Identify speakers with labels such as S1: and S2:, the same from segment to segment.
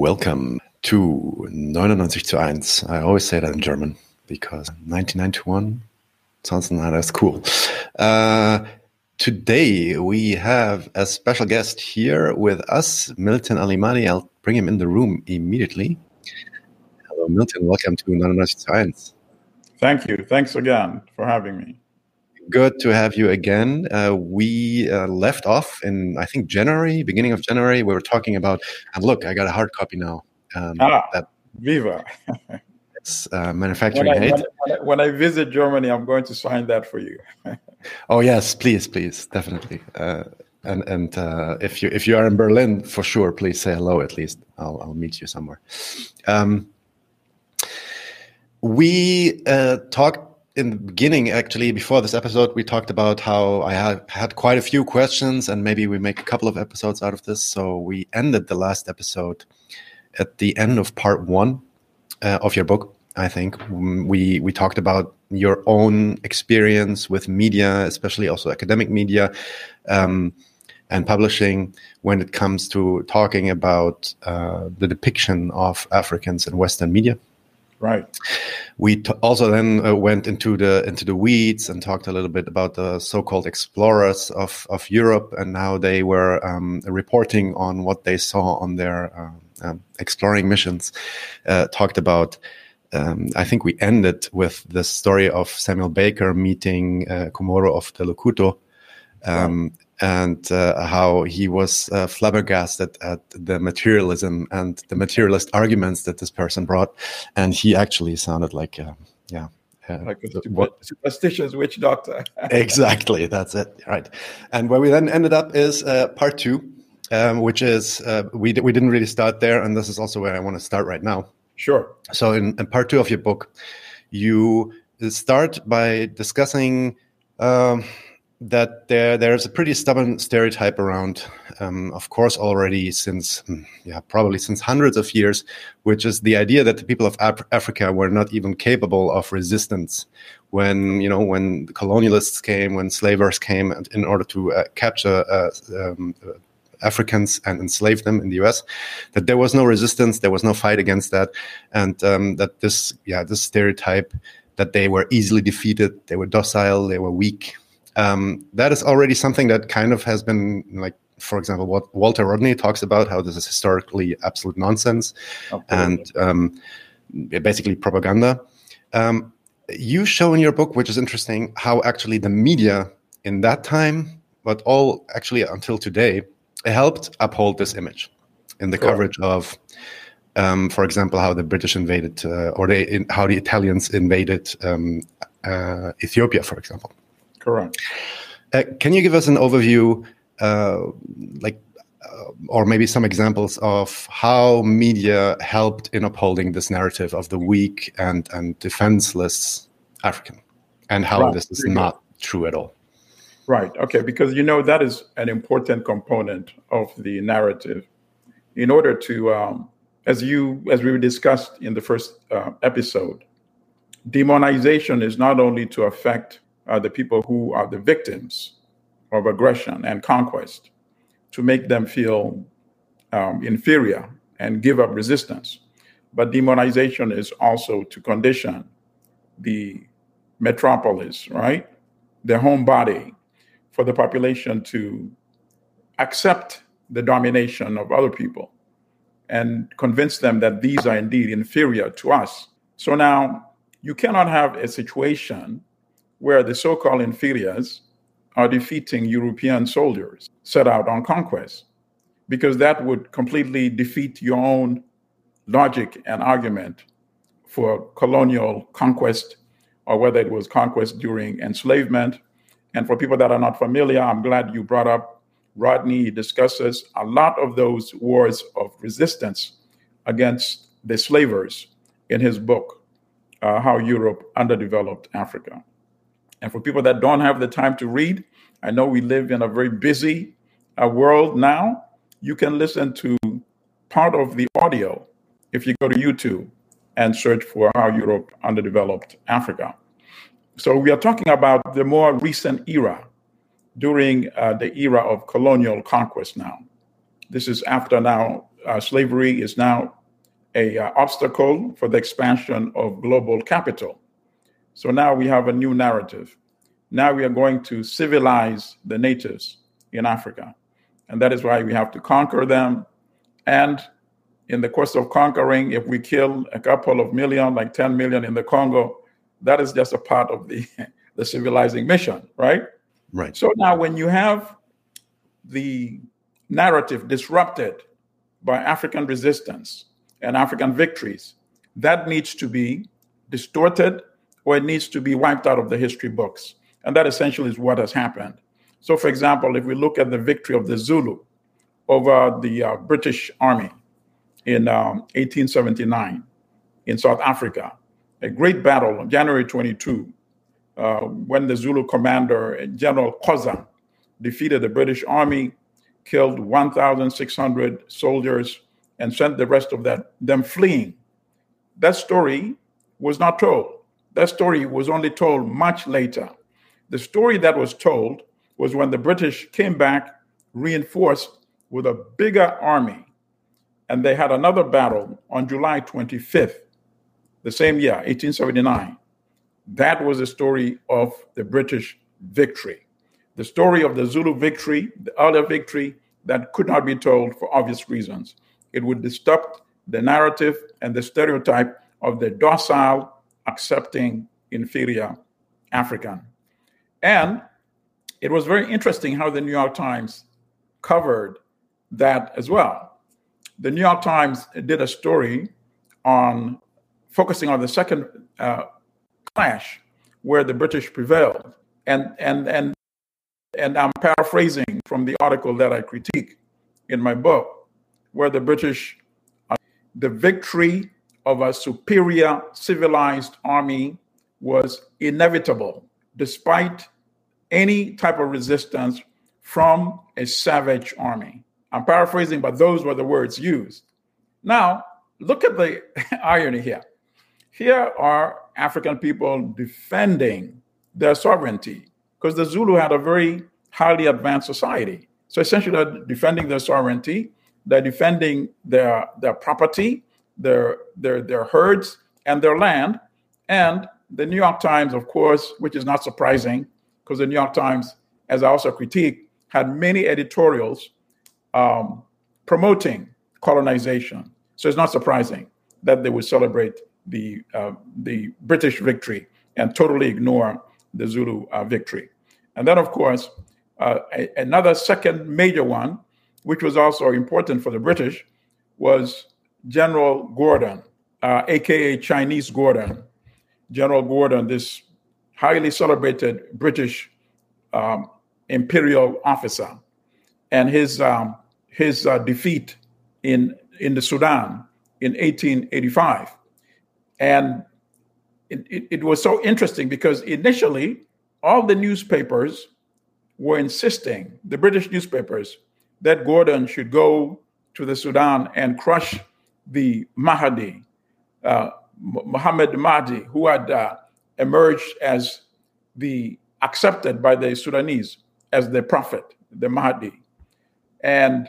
S1: Welcome to 99 zu 1. I always say that in German because 99 to 1 sounds not as cool. Uh, today we have a special guest here with us, Milton Allimadi. I'll bring him in the room immediately. Hello, Milton. Welcome to 99 zu 1.
S2: Thank you. Thanks again for having me.
S1: Good to have you again. Uh, we uh, left off in, I think, January, beginning of January. We were talking about, and look, I got a hard copy now.
S2: Um, ah, that Viva.
S1: it's uh, manufacturing
S2: when I,
S1: hate.
S2: When, when, I, when, I, visit Germany, I'm going to sign that for you.
S1: oh yes, please, please, definitely. Uh, and and uh, if you if you are in Berlin, for sure, please say hello. At least I'll I'll meet you somewhere. Um, we uh, talked in the beginning, actually, before this episode, we talked about how I had had quite a few questions, and maybe we make a couple of episodes out of this. So we ended the last episode at the end of part one uh, of your book. I think we we talked about your own experience with media, especially also academic media. Um, and publishing when it comes to talking about uh, the depiction of Africans in Western media.
S2: Right.
S1: We also then uh, went into the into the weeds and talked a little bit about the so-called explorers of of Europe and how they were um, reporting on what they saw on their uh, um, exploring missions. Uh, talked about. Um, I think we ended with the story of Samuel Baker meeting uh, Komoro of the Lokuto, um, and uh, how he was uh, flabbergasted at the materialism and the materialist arguments that this person brought, and he actually sounded like, uh, yeah.
S2: Uh, like a what, superstitious witch doctor.
S1: exactly, that's it. Right, and where we then ended up is uh, part two, um, which is uh, we we didn't really start there, and this is also where I want to start right now.
S2: Sure.
S1: So in, in part two of your book, you start by discussing. Um, that there there's a pretty stubborn stereotype around, um, of course, already since hmm, yeah probably since hundreds of years, which is the idea that the people of Af- Africa were not even capable of resistance when you know when colonialists came, when slavers came, in order to uh, capture. Uh, um, Africans and enslave them in the U.S. That there was no resistance, there was no fight against that, and um, that this, yeah, this stereotype that they were easily defeated, they were docile, they were weak, um, that is already something that kind of has been like for example, what Walter Rodney talks about, how this is historically absolute nonsense and um, basically propaganda. Um, you show in your book, which is interesting, how actually the media in that time, but all actually until today, helped uphold this image in the coverage of, um, for example, how the British invaded uh, or they, in, how the Italians invaded um, uh, Ethiopia, for example.
S2: Correct.
S1: Uh, can you give us an overview, uh, like, uh, or maybe some examples of how media helped in upholding this narrative of the weak and and defenseless African, and how right. this is not true at all?
S2: Right. Okay. Because you know that is an important component of the narrative. In order to, um, as you as we discussed in the first uh, episode, demonization is not only to affect the people who are the victims of aggression and conquest to make them feel um, inferior and give up resistance. But demonization is also to condition the metropolis, right? Their home body for the population to accept the domination of other people and convince them that these are indeed inferior to us. So now you cannot have a situation where the so called inferiors are defeating European soldiers set out on conquest, because that would completely defeat your own logic and argument for colonial conquest or whether it was conquest during enslavement. And for people that are not familiar, I'm glad you brought up Rodney. Discusses a lot of those wars of resistance against the slavers in his book, uh, How Europe Underdeveloped Africa. And for people that don't have the time to read, I know we live in a very busy uh, world now. You can listen to part of the audio if you go to YouTube and search for How Europe Underdeveloped Africa. So we are talking about the more recent era during uh, the era of colonial conquest now. This is after now uh, slavery is now a uh, obstacle for the expansion of global capital. So now we have a new narrative. Now we are going to civilize the natives in Africa. And that is why we have to conquer them. And in the course of conquering, if we kill a couple of million, like 10 million in the Congo, that is just a part of the, the civilizing mission, right?
S1: Right.
S2: So now when you have the narrative disrupted by African resistance and African victories, that needs to be distorted or it needs to be wiped out of the history books. And that essentially is what has happened. So, for example, if we look at the victory of the Zulu over the uh, British Army in um, 1879 in South Africa, a great battle on January 22, uh, when the Zulu commander, General Khoza, defeated the British Army, killed 1,600 soldiers, and sent the rest of that, them fleeing. That story was not told. That story was only told much later. The story that was told was when the British came back reinforced with a bigger army. And they had another battle on July 25th, the same year, 1879. That was the story of the British victory. The story of the Zulu victory, the other victory that could not be told for obvious reasons. It would disrupt the narrative and the stereotype of the docile, accepting, inferior African. And it was very interesting how the New York Times covered that as well. The New York Times did a story on focusing on the second uh, clash where the British prevailed. And, and, and, and I'm paraphrasing from the article that I critique in my book, where the British, uh, the victory of a superior civilized army was inevitable, despite any type of resistance from a savage army. I'm paraphrasing, but those were the words used. Now, look at the irony here. Here are African people defending their sovereignty because the Zulu had a very highly advanced society. So essentially, they're defending their sovereignty, they're defending their, their property, their, their, their herds, and their land. And the New York Times, of course, which is not surprising, because the New York Times, as I also critique, had many editorials um, promoting colonization. So it's not surprising that they would celebrate the uh, the British victory and totally ignore the Zulu uh, victory. And then, of course, uh, a, another second major one, which was also important for the British, was General Gordon, aka uh, Chinese Gordon. General Gordon, this highly celebrated British um, imperial officer, and his um, his uh, defeat in in the Sudan in 1885, and it, it, it was so interesting because initially all the newspapers were insisting, the British newspapers, that Gordon should go to the Sudan and crush the Mahdi, uh, Muhammad Mahdi, who had uh, emerged as the accepted by the Sudanese as the prophet, the Mahdi. And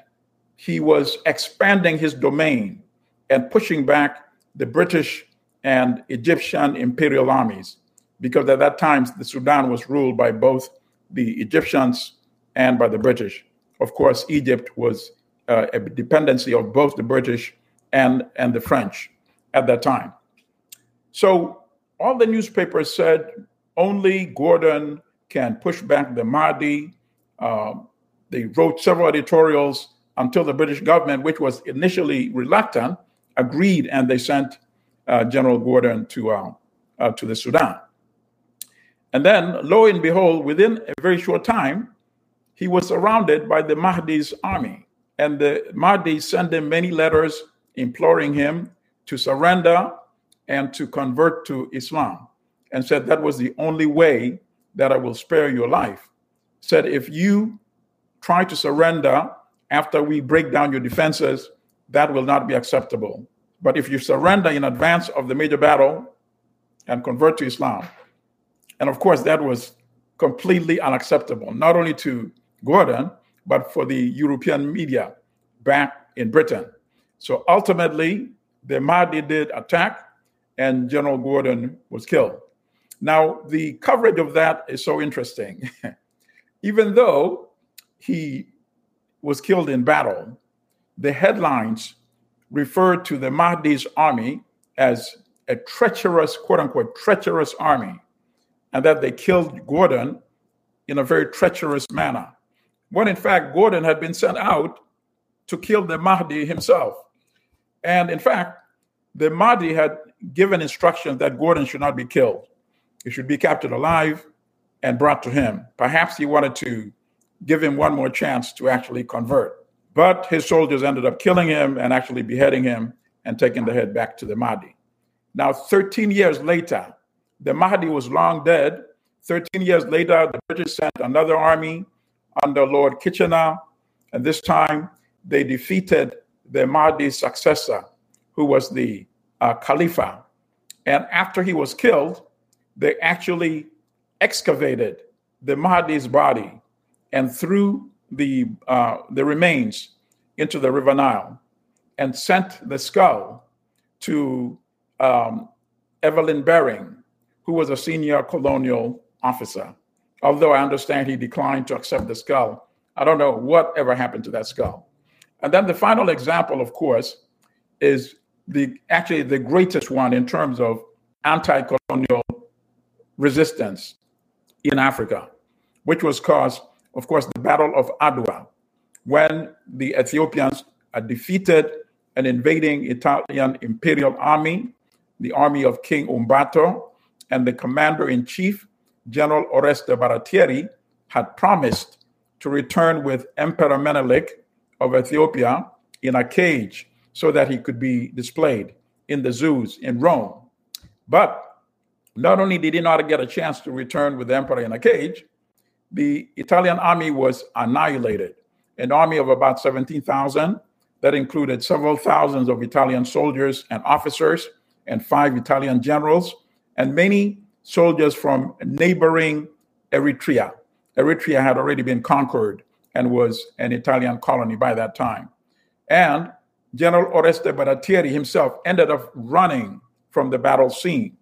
S2: he was expanding his domain and pushing back the British and Egyptian imperial armies, because at that time the Sudan was ruled by both the Egyptians and by the British. Of course, Egypt was uh, a dependency of both the British and, and the French at that time. So all the newspapers said only Gordon can push back the Mahdi. Uh, they wrote several editorials until the British government, which was initially reluctant, agreed and they sent uh, General Gordon to, uh, uh, to the Sudan. And then, lo and behold, within a very short time, he was surrounded by the Mahdi's army. And the Mahdi sent him many letters imploring him to surrender and to convert to Islam and said that was the only way that I will spare your life. Said if you try to surrender after we break down your defenses, that will not be acceptable. But if you surrender in advance of the major battle and convert to Islam, and of course, that was completely unacceptable, not only to Gordon, but for the European media back in Britain. So ultimately, the Mahdi did attack, and General Gordon was killed. Now, the coverage of that is so interesting. Even though he was killed in battle, the headlines referred to the Mahdi's army as a treacherous, quote unquote, treacherous army, and that they killed Gordon in a very treacherous manner. When in fact, Gordon had been sent out to kill the Mahdi himself. And in fact, the Mahdi had given instructions that Gordon should not be killed. He should be captured alive and brought to him. Perhaps he wanted to give him one more chance to actually convert. But his soldiers ended up killing him and actually beheading him and taking the head back to the Mahdi. Now, 13 years later, the Mahdi was long dead. 13 years later, the British sent another army under Lord Kitchener, and this time they defeated the Mahdi's successor, who was the uh, Khalifa. And after he was killed, they actually excavated the Mahdi's body and threw the, uh, the remains into the River Nile and sent the skull to um, Evelyn Baring, who was a senior colonial officer. Although I understand he declined to accept the skull, I don't know what ever happened to that skull. And then the final example, of course, is the actually the greatest one in terms of anti-colonial resistance in Africa, which was caused, of course, the Battle of Adwa, when the Ethiopians defeated an invading Italian imperial army, the army of King Umberto, and the commander in chief, General Oreste Baratieri, had promised to return with Emperor Menelik of Ethiopia in a cage so that he could be displayed in the zoos in Rome. But not only did he not get a chance to return with the emperor in a cage, the Italian army was annihilated. An army of about 17,000 that included several thousands of Italian soldiers and officers and five Italian generals and many soldiers from neighboring Eritrea. Eritrea had already been conquered and was an Italian colony by that time. And General Oreste Baratieri himself ended up running from the battle scene.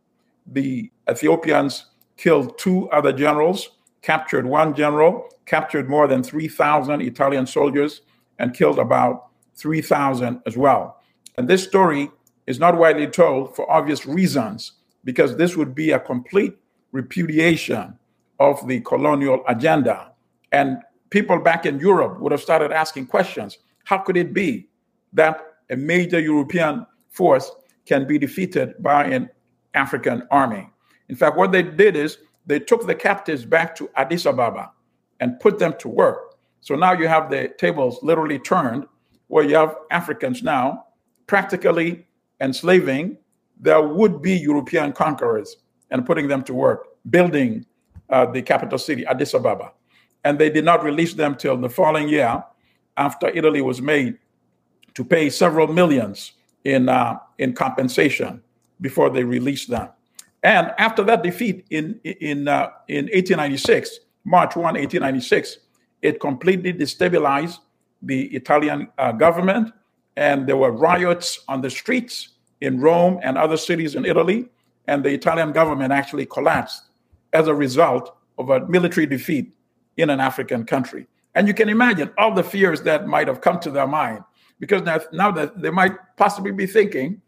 S2: The Ethiopians killed two other generals, captured one general, captured more than 3,000 Italian soldiers, and killed about 3,000 as well. And this story is not widely told for obvious reasons, because this would be a complete repudiation of the colonial agenda. And people back in Europe would have started asking questions How could it be that a major European force can be defeated by an African army. In fact, what they did is they took the captives back to Addis Ababa and put them to work. So now you have the tables literally turned, where you have Africans now practically enslaving their would be European conquerors and putting them to work, building uh, the capital city, Addis Ababa. And they did not release them till the following year after Italy was made to pay several millions in, uh, in compensation before they released them. And after that defeat in, in, uh, in 1896, March 1, 1896, it completely destabilized the Italian uh, government, and there were riots on the streets in Rome and other cities in Italy, and the Italian government actually collapsed as a result of a military defeat in an African country. And you can imagine all the fears that might have come to their mind because now, now that they might possibly be thinking,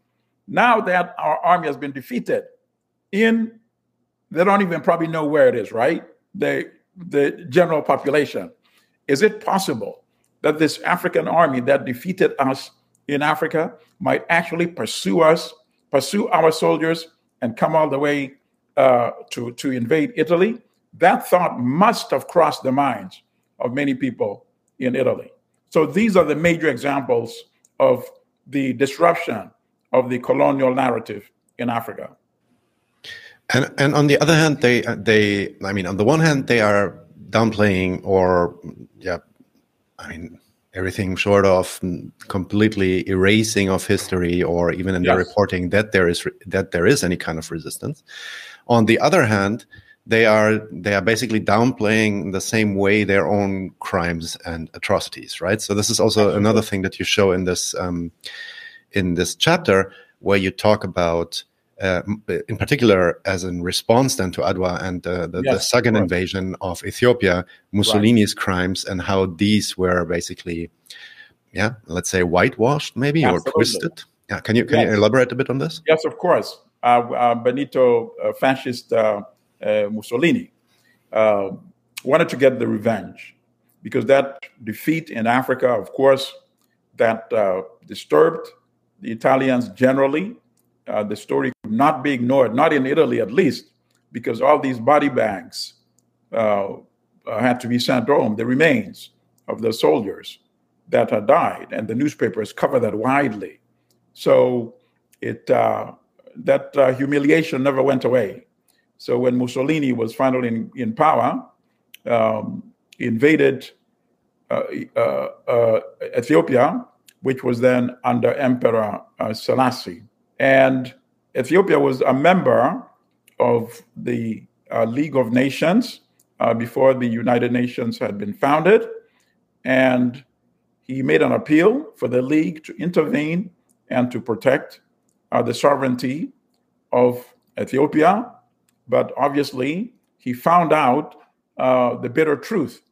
S2: now that our army has been defeated, in they don't even probably know where it is, right? The the general population. Is it possible that this African army that defeated us in Africa might actually pursue us, pursue our soldiers, and come all the way uh, to to invade Italy? That thought must have crossed the minds of many people in Italy. So these are the major examples of the disruption of the colonial narrative in Africa.
S1: And and on the other hand, they they I mean on the one hand they are downplaying or yeah, I mean everything short of completely erasing of history or even in yes. their reporting that there is that there is any kind of resistance. On the other hand, they are they are basically downplaying the same way their own crimes and atrocities right so this is also another thing that you show in this um, in this chapter where you talk about uh, in particular, as in response then to Adwa and uh, the, yes, the, second right. invasion of Ethiopia, Mussolini's right. crimes and how these were basically, yeah, let's say whitewashed maybe Absolutely. or twisted. Yeah, can you can yes. you elaborate a bit on this?
S2: Yes, of course. Uh, uh Benito, uh, Mussolini, wanted to get the revenge because that defeat in Africa, of course, that disturbed the Italians generally uh, the story could not be ignored, not in Italy at least, because all these body bags uh, uh, had to be sent home, the remains of the soldiers that had died, and the newspapers covered that widely. So it uh, that uh, humiliation never went away. So when Mussolini was finally in, in power, um, invaded uh, Ethiopia, which was then under Emperor Selassie and Ethiopia was a member of the uh, League of Nations uh, before the United Nations had been founded. And he made an appeal for the League to intervene and to protect uh, the sovereignty of Ethiopia. But obviously, he found out uh, the bitter truth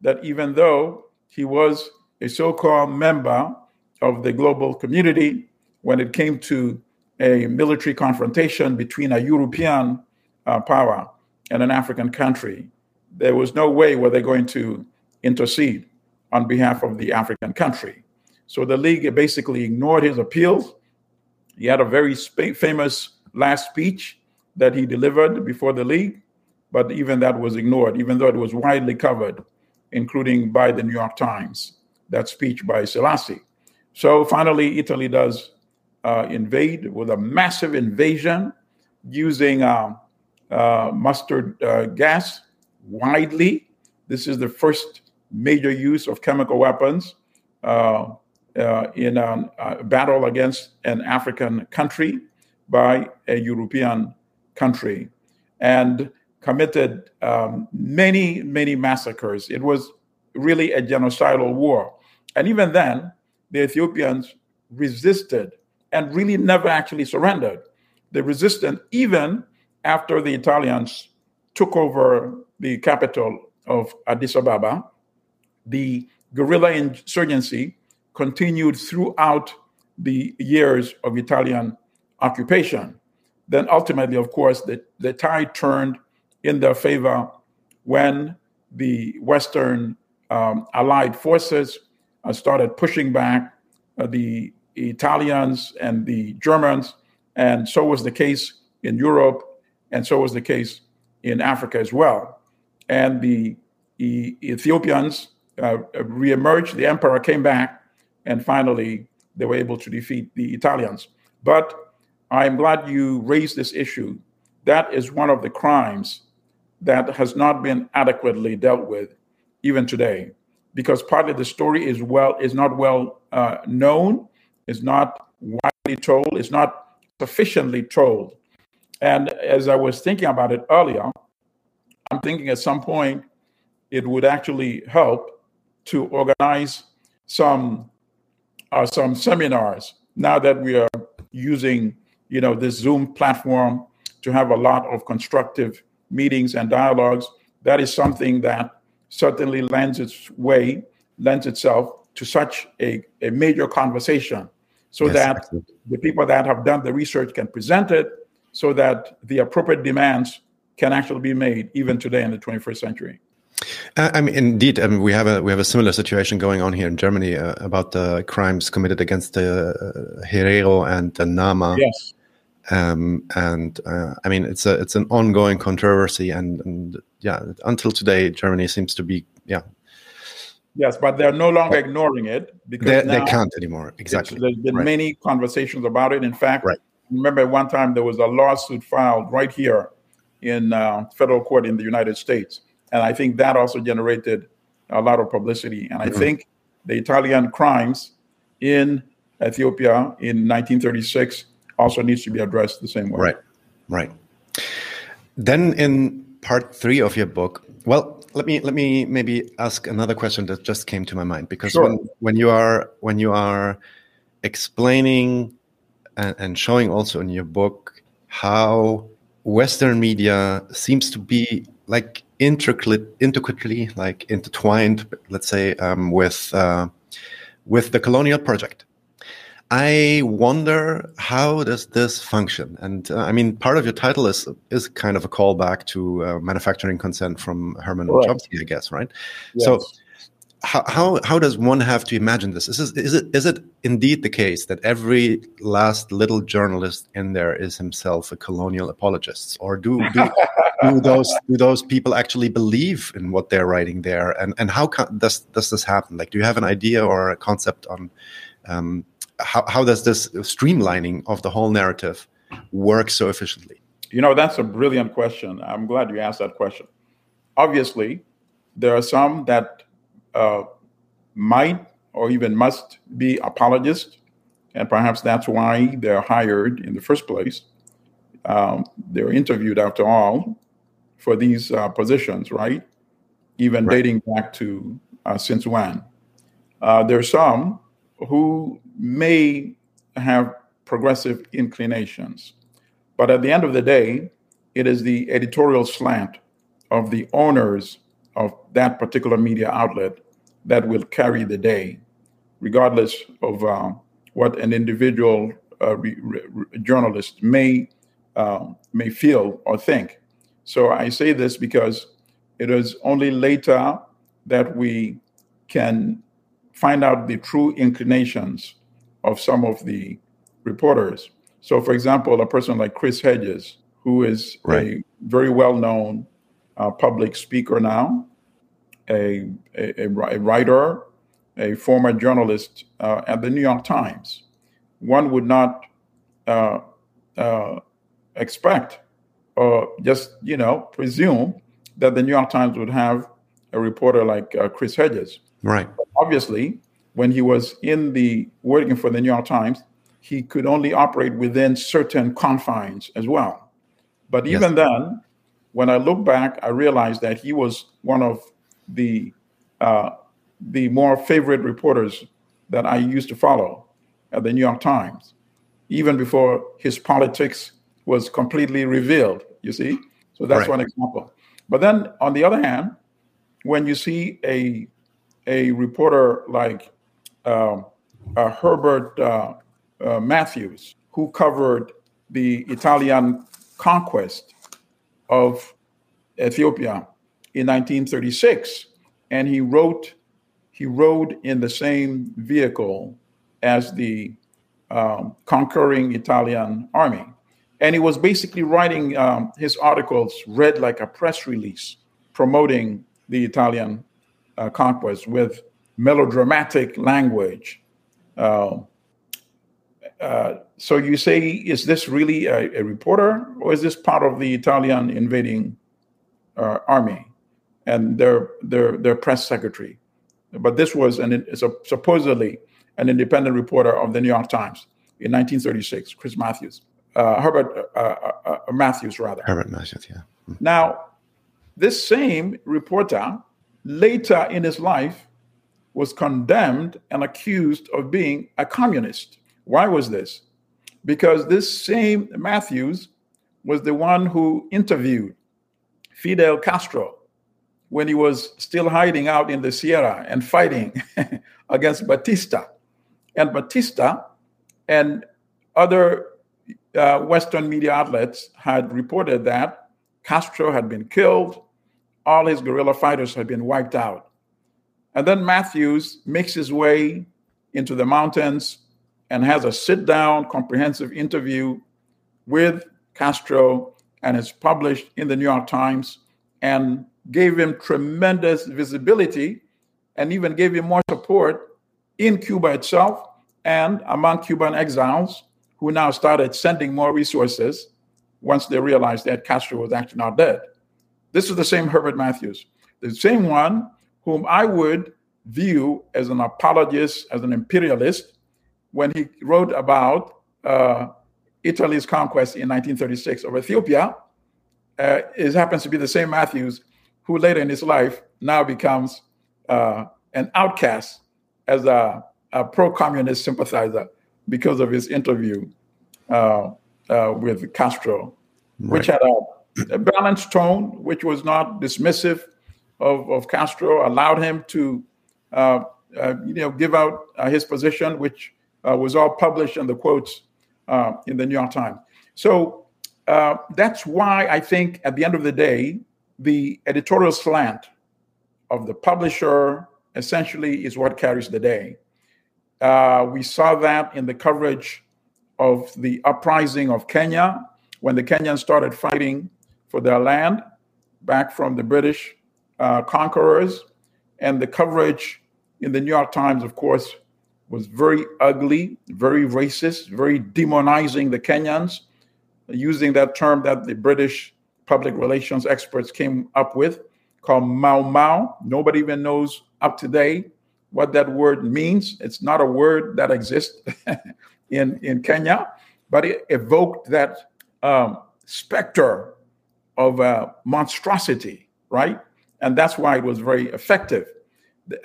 S2: that even though he was a so called member of the global community, when it came to a military confrontation between a European uh, power and an African country, there was no way were they going to intercede on behalf of the African country. So the League basically ignored his appeals. He had a very sp- famous last speech that he delivered before the League, but even that was ignored, even though it was widely covered, including by the New York Times, that speech by Selassie. So finally, Italy does uh, invade with a massive invasion using uh, uh, mustard uh, gas widely. This is the first major use of chemical weapons uh, uh, in a, battle against an African country by a European country and committed um, many, many massacres. It was really a genocidal war. And even then, the Ethiopians resisted and really never actually surrendered. They resisted even after the Italians took over the capital of Addis Ababa. The guerrilla insurgency continued throughout the years of Italian occupation. Then ultimately, of course, the, the tide turned in their favor when the Western um, Allied forces uh, started pushing back uh, the Italians and the Germans, and so was the case in Europe, and so was the case in Africa as well. And the, the Ethiopians uh, reemerged, the emperor came back, and finally they were able to defeat the Italians. But I'm glad you raised this issue. That is one of the crimes that has not been adequately dealt with even today because partly the story is well is not well uh, known is not widely told, it's not sufficiently told. And as I was thinking about it earlier, I'm thinking at some point it would actually help to organize some uh, some seminars now that we are using you know this Zoom platform to have a lot of constructive meetings and dialogues. That is something that certainly lends its way, lends itself to such a, a major conversation so yes, that absolutely. the people that have done the research can present it so that the appropriate demands can actually be made even today in the 21st century.
S1: Uh, I mean, indeed, I mean, we have a we have a similar situation going on here in Germany uh, about the crimes committed against the uh, Herero and the Nama.
S2: Yes.
S1: Um, and uh, I mean, it's a it's an ongoing controversy, and, and yeah, until today, Germany seems to be yeah
S2: Yes, but they're no longer ignoring it
S1: because they, they can't anymore. Exactly.
S2: There's been right. many conversations about it. In fact, right. remember one time there was a lawsuit filed right here in uh, federal court in the United States, and I think that also generated a lot of publicity. And I mm-hmm. think the Italian crimes in Ethiopia in 1936 also needs to be addressed the same way.
S1: Right. Right. Then in part three of your book, well, let me let me maybe ask another question that just came to my mind because sure. when when you are when you are explaining and, and showing also in your book how Western media seems to be like intricately, intricately like intertwined, let's say, um, with uh, with the colonial project. I wonder how does this function? And uh, I mean, part of your title is is kind of a callback to uh, manufacturing consent from Herman right. Chomsky, I guess, right? Yes. So, how, how how does one have to imagine this? Is, is it is it indeed the case that every last little journalist in there is himself a colonial apologist, or do do, do those do those people actually believe in what they're writing there? And and how does does this happen? Like, do you have an idea or a concept on? Um, how, how does this streamlining of the whole narrative work so efficiently?
S2: You know, that's a brilliant question. I'm glad you asked that question. Obviously, there are some that uh, might or even must be apologists, and perhaps that's why they're hired in the first place. Um, they're interviewed, after all, for these uh, positions, right? Even right. dating back to uh, since when. Uh, there are some who may have progressive inclinations. But at the end of the day, it is the editorial slant of the owners of that particular media outlet that will carry the day, regardless of uh, what an individual uh, re- re- journalist may uh, may feel or think. So I say this because it is only later that we can find out the true inclinations of some of the reporters. So, for example, a person like Chris Hedges, who is right. a very well known uh, public speaker now, a, a, a, writer, a former journalist uh, at the New York Times, one would not uh, uh expect or just, you know, presume that the New York Times would have a reporter like uh, Chris Hedges.
S1: Right.
S2: But obviously, when he was in the working for the New York Times, he could only operate within certain confines as well. But even yes. then, when I look back, I realized that he was one of the uh, the more favorite reporters that I used to follow at the New York Times, even before his politics was completely revealed. You see, so that's right. one example. But then, on the other hand, when you see a a reporter like uh, uh, Herbert uh, uh, Matthews, who covered the Italian conquest of Ethiopia in 1936, and he wrote he rode in the same vehicle as the um, conquering Italian army. And he was basically writing um, his articles, read like a press release, promoting the Italian uh, conquest with melodramatic language. Uh, uh, so you say, is this really a, a, reporter, or is this part of the Italian invading uh, army and their their their press secretary? But this was an a, supposedly an independent reporter of the New York Times in 1936, Chris Matthews, uh, Herbert uh, uh, Matthews, rather.
S1: Herbert Matthews, yeah.
S2: Hmm. Now, this same reporter later in his life was condemned and accused of being a communist. Why was this? Because this same Matthews was the one who interviewed Fidel Castro when he was still hiding out in the Sierra and fighting against Batista. And Batista and other uh, Western media outlets had reported that Castro had been killed, all his guerrilla fighters had been wiped out. And then Matthews makes his way into the mountains and has a sit down, comprehensive interview with Castro and is published in the New York Times and gave him tremendous visibility and even gave him more support in Cuba itself and among Cuban exiles who now started sending more resources once they realized that Castro was actually not dead. This is the same Herbert Matthews, the same one whom I would view as an apologist, as an imperialist, when he wrote about uh, Italy's conquest in 1936 of Ethiopia. Uh, it happens to be the same Matthews who later in his life now becomes uh, an outcast as a, a pro communist sympathizer because of his interview uh, uh, with Castro, right. which had a, a, balanced tone, which was not dismissive of, of Castro, allowed him to uh, uh, you know give out uh, his position, which was all published in the quotes in the New York Times. So that's why I think at the end of the day, the editorial slant of the publisher essentially is what carries the day. Uh, we saw that in the coverage of the uprising of Kenya when the Kenyans started fighting for their land back from the British uh, conquerors. And the coverage in the New York Times, of course, was very ugly, very racist, very demonizing the Kenyans, using that term that the British public relations experts came up with called Mau Mau. Nobody even knows up to date what that word means. It's not a word that exists in, in Kenya, but it evoked that um, specter of uh, monstrosity, right? And that's why it was very effective.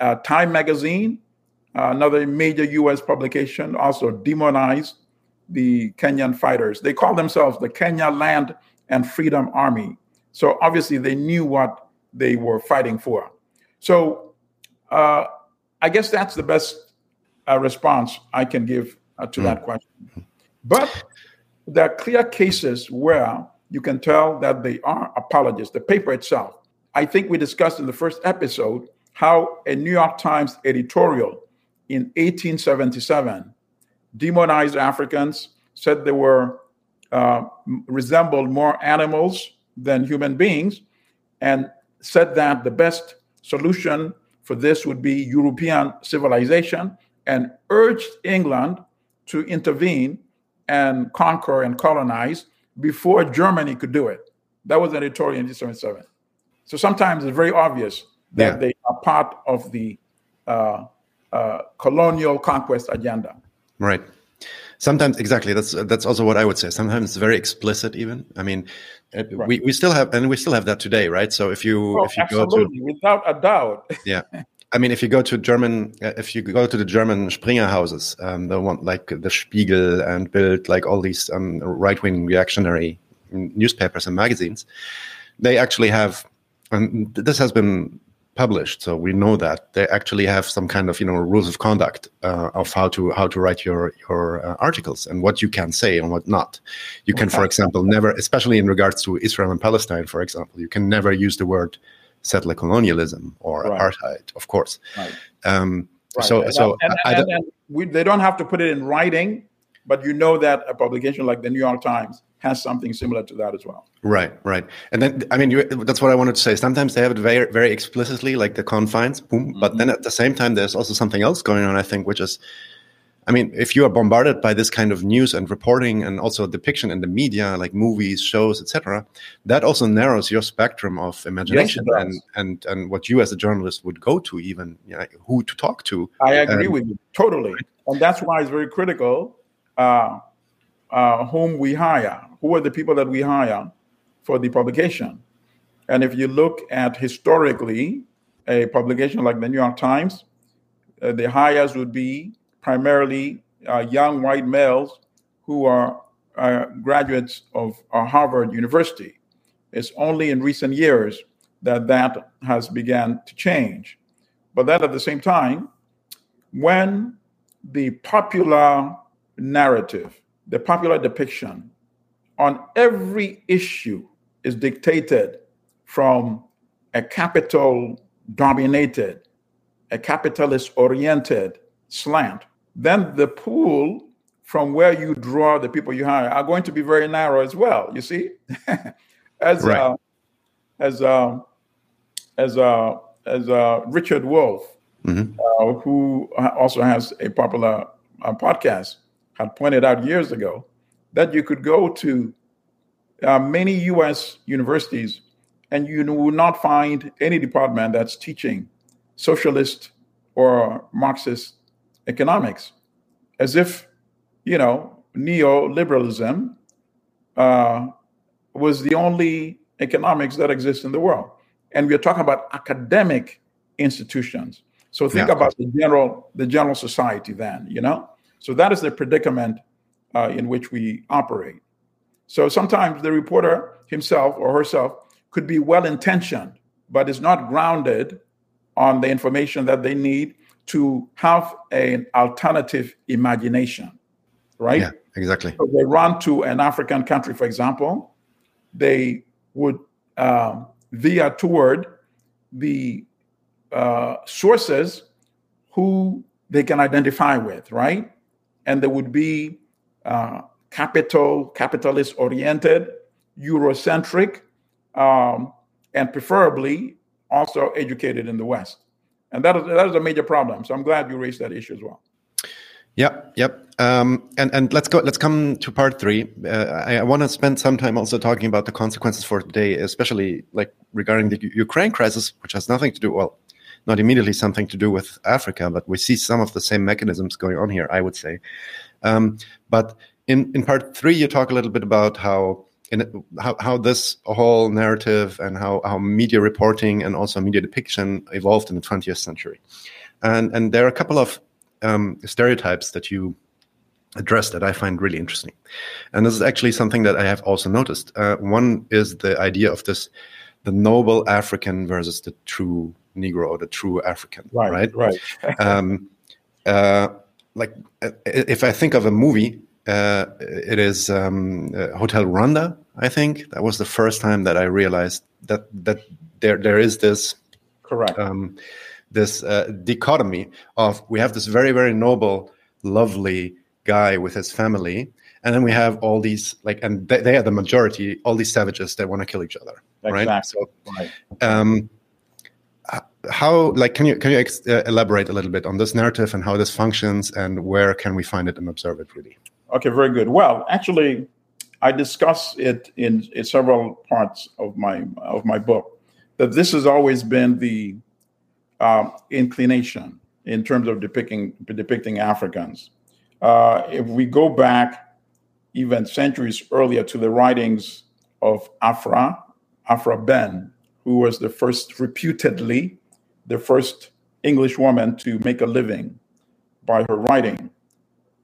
S2: Uh, Time magazine, uh, another major US publication, also demonized the Kenyan fighters. They call themselves the Kenya Land and Freedom Army. So obviously they knew what they were fighting for. So uh, I guess that's the best uh, response I can give uh, to mm. that question. But there are clear cases where you can tell that they are apologists. The paper itself, I think we discussed in the first episode how a New York Times editorial in 1877 demonized Africans, said they were uh, resembled more animals than human beings, and said that the best solution for this would be European civilization, and urged England to intervene and conquer and colonize before Germany could do it. That was an editorial in 1877. So sometimes it's very obvious that yeah. they are part of the uh, uh, colonial conquest agenda.
S1: Right. Sometimes exactly. That's that's also what I would say. Sometimes it's very explicit. Even I mean, uh, right. we, we still have and we still have that today, right? So if you
S2: oh,
S1: if you
S2: absolutely,
S1: go
S2: to without a doubt,
S1: yeah. I mean, if you go to German, uh, if you go to the German Springer houses, um, the one like the Spiegel and Bild, like all these um, right-wing reactionary newspapers and magazines, they actually have, and this has been published, so we know that they actually have some kind of you know rules of conduct uh, of how to how to write your your uh, articles and what you can say and what not. You can, okay. for example, never, especially in regards to Israel and Palestine, for example, you can never use the word settler colonialism or right. apartheid, of course. Right. Um, right. So, and, so
S2: and, and, we, they don't have to put it in writing, but you know that a publication like the New York Times has something similar to that as well.
S1: Right, right. And then, I mean, you, that's what I wanted to say. Sometimes they have it very, very explicitly, like the confines, boom. Mm-hmm. But then at the same time, there's also something else going on, I think, which is, I mean, if you are bombarded by this kind of news and reporting and also depiction in the media, like movies, shows, etc., that also narrows your spectrum of imagination yes, and, and and what you as a journalist would go to, even you know, who to talk to.
S2: I agree um, with you totally, and that's why it's very critical uh, uh, whom we hire, who are the people that we hire for the publication. And if you look at historically, a publication like the New York Times, uh, the hires would be primarily uh, young white males who are graduates of uh, Harvard University. It's only in recent years that that has begun to change. But that at the same time, when the popular narrative the popular depiction on every issue is dictated from a capital dominated, a capitalist oriented slant, then the pool from where you draw the people you hire are going to be very narrow as well. You see, as right. uh, as uh, as uh, as uh, Richard Wolff, mm-hmm. uh, who also has a popular uh, podcast, had pointed out years ago that you could go to uh, many US universities and you will not find any department that's teaching socialist or Marxist economics, as if, you know, neoliberalism uh, was the only economics that exists in the world. And we're talking about academic institutions. So think yeah. about the general the general society then, you know? So that is the predicament uh, in which we operate. So sometimes the reporter himself or herself could be well intentioned, but is not grounded on the information that they need to have an alternative imagination, right?
S1: Yeah, exactly.
S2: So they run to an African country, for example, they would uh, veer toward the uh, sources who they can identify with, right? And they would be uh, capital, capitalist oriented, Eurocentric, um, and preferably also educated in the West. And that is, that is a major problem. So I'm glad you raised that issue as well.
S1: Yep, yep. Um, and and let's go. Let's come to part three. Uh, I, I want to spend some time also talking about the consequences for today, especially like regarding the Ukraine crisis, which has nothing to do well, not immediately something to do with Africa, but we see some of the same mechanisms going on here. I would say, um, but in in part three, you talk a little bit about how in how, how this whole narrative and how, how media reporting and also media depiction evolved in the 20th century. And, and there are a couple of um, stereotypes that you address that I find really interesting. And this is actually something that I have also noticed. Uh, one is the idea of this the noble African versus the true Negro or the true African.
S2: Right,
S1: right.
S2: right.
S1: um, uh, like uh, if I think of a movie uh, it is um, uh, Hotel Rwanda. I think that was the first time that I realized that that there there is this
S2: correct
S1: um, this uh, dichotomy of we have this very very noble, lovely guy with his family, and then we have all these like and they, they are the majority, all these savages that want to kill each other,
S2: exactly.
S1: right? So,
S2: right.
S1: Um, how like can you can you ex- uh, elaborate a little bit on this narrative and how this functions and where can we find it and observe it really
S2: Okay, very good. Well, actually, I discuss it in, in several parts of my of my book. That this has always been the um, inclination in terms of depicting depicting Africans. Uh, if we go back even centuries earlier to the writings of Aphra, Aphra Behn, who was the first, reputedly, the first English woman to make a living by her writing.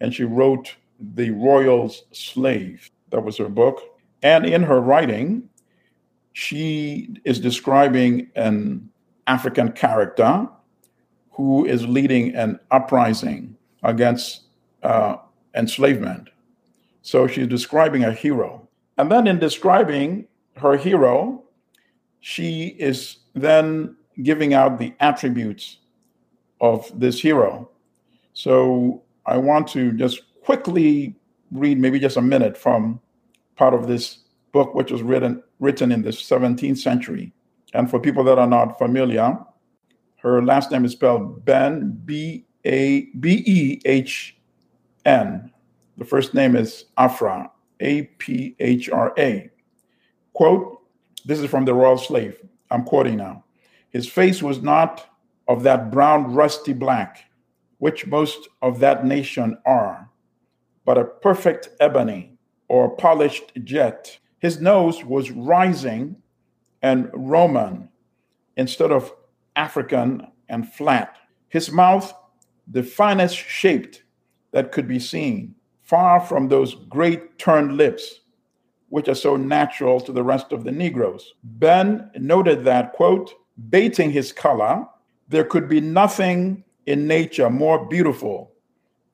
S2: And she wrote the Royal's Slave. That was her book. And in her writing, she is describing an African character who is leading an uprising against uh, enslavement. So she's describing a hero. And then in describing her hero, she is then giving out the attributes of this hero. So I want to just quickly read maybe just a minute from part of this book, which was written written in the 17th century. And for people that are not familiar, her last name is spelled Behn B A B E H N. The first name is Aphra A P H R A. Quote: This is from the Royal Slave. I'm quoting now. His face was not of that brown rusty black, which most of that nation are but a perfect ebony or polished jet. His nose was rising and Roman instead of African and flat. His mouth, the finest shaped that could be seen, far from those great turned lips, which are so natural to the rest of the Negroes. Behn noted that, quote, baiting his color, there could be nothing in nature more beautiful,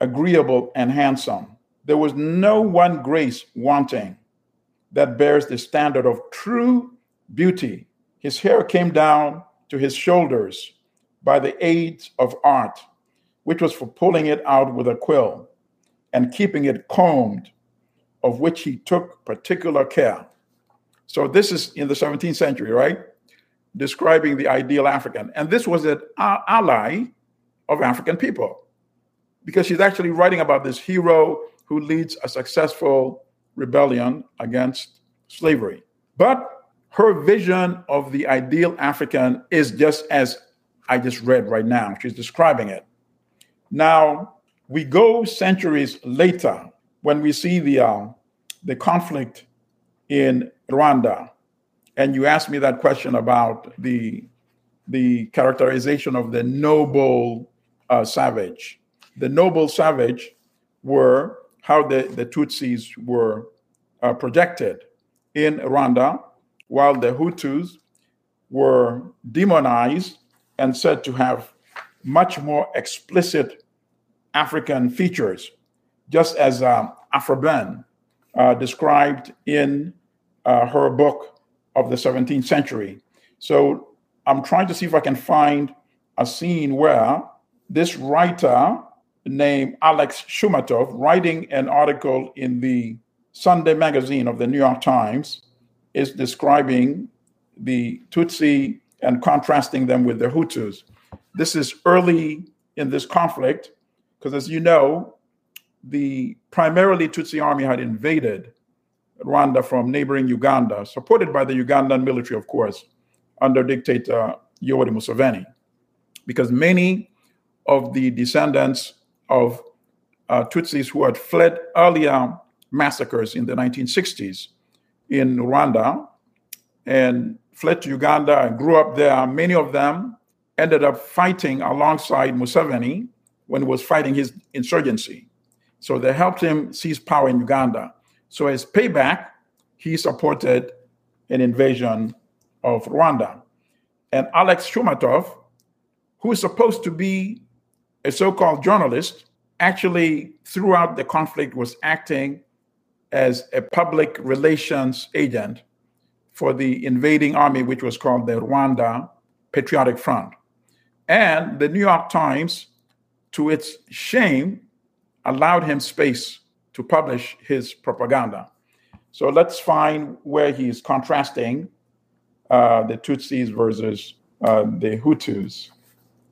S2: agreeable, and handsome. There was no one grace wanting that bears the standard of true beauty. His hair came down to his shoulders by the aid of art, which was for pulling it out with a quill and keeping it combed, of which he took particular care. So, this is in the 17th century, right? Describing the ideal African. And this was an ally of African people because she's actually writing about this hero who leads a successful rebellion against slavery. But her vision of the ideal African is just as I just read right now. She's describing it. Now, we go centuries later when we see the, uh, the conflict in Rwanda. And you asked me that question about the, the characterization of the noble uh, savage. The noble savage were how the, the Tutsis were uh, projected in Rwanda, while the Hutus were demonized and said to have much more explicit African features, just as uh, Aphra uh, described in uh, her book of the 17th century. So I'm trying to see if I can find a scene where this writer named Alex Shoumatoff, writing an article in the Sunday magazine of the New York Times, is describing the Tutsi and contrasting them with the Hutus. This is early in this conflict, because as you know, the primarily Tutsi army had invaded Rwanda from neighboring Uganda, supported by the Ugandan military, of course, under dictator Yoweri Museveni, because many of the descendants of uh, Tutsis who had fled earlier massacres in the 1960s in Rwanda and fled to Uganda and grew up there. Many of them ended up fighting alongside Museveni when he was fighting his insurgency. So they helped him seize power in Uganda. So as payback, he supported an invasion of Rwanda. And Alex Shoumatoff, who is supposed to be a so-called journalist, actually throughout the conflict was acting as a public relations agent for the invading army, which was called the Rwanda Patriotic Front. And the New York Times, to its shame, allowed him space to publish his propaganda. So let's find where he's contrasting uh, the Tutsis versus uh, the Hutus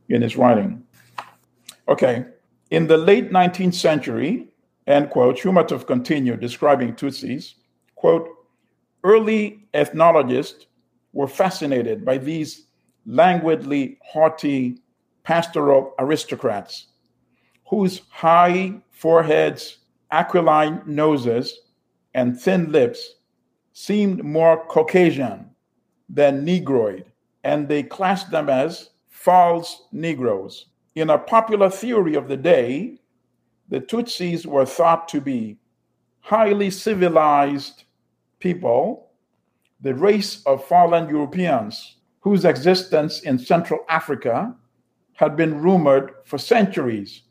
S2: in his writing. Okay, in the late 19th century, end quote, Shoumatoff continued describing Tutsis, quote, early ethnologists were fascinated by these languidly haughty pastoral aristocrats whose high foreheads, aquiline noses, and thin lips seemed more Caucasian than Negroid, and they classed them as false Negroes. In a popular theory of the day, the Tutsis were thought to be highly civilized people, the race of fallen Europeans whose existence in Central Africa had been rumored for centuries,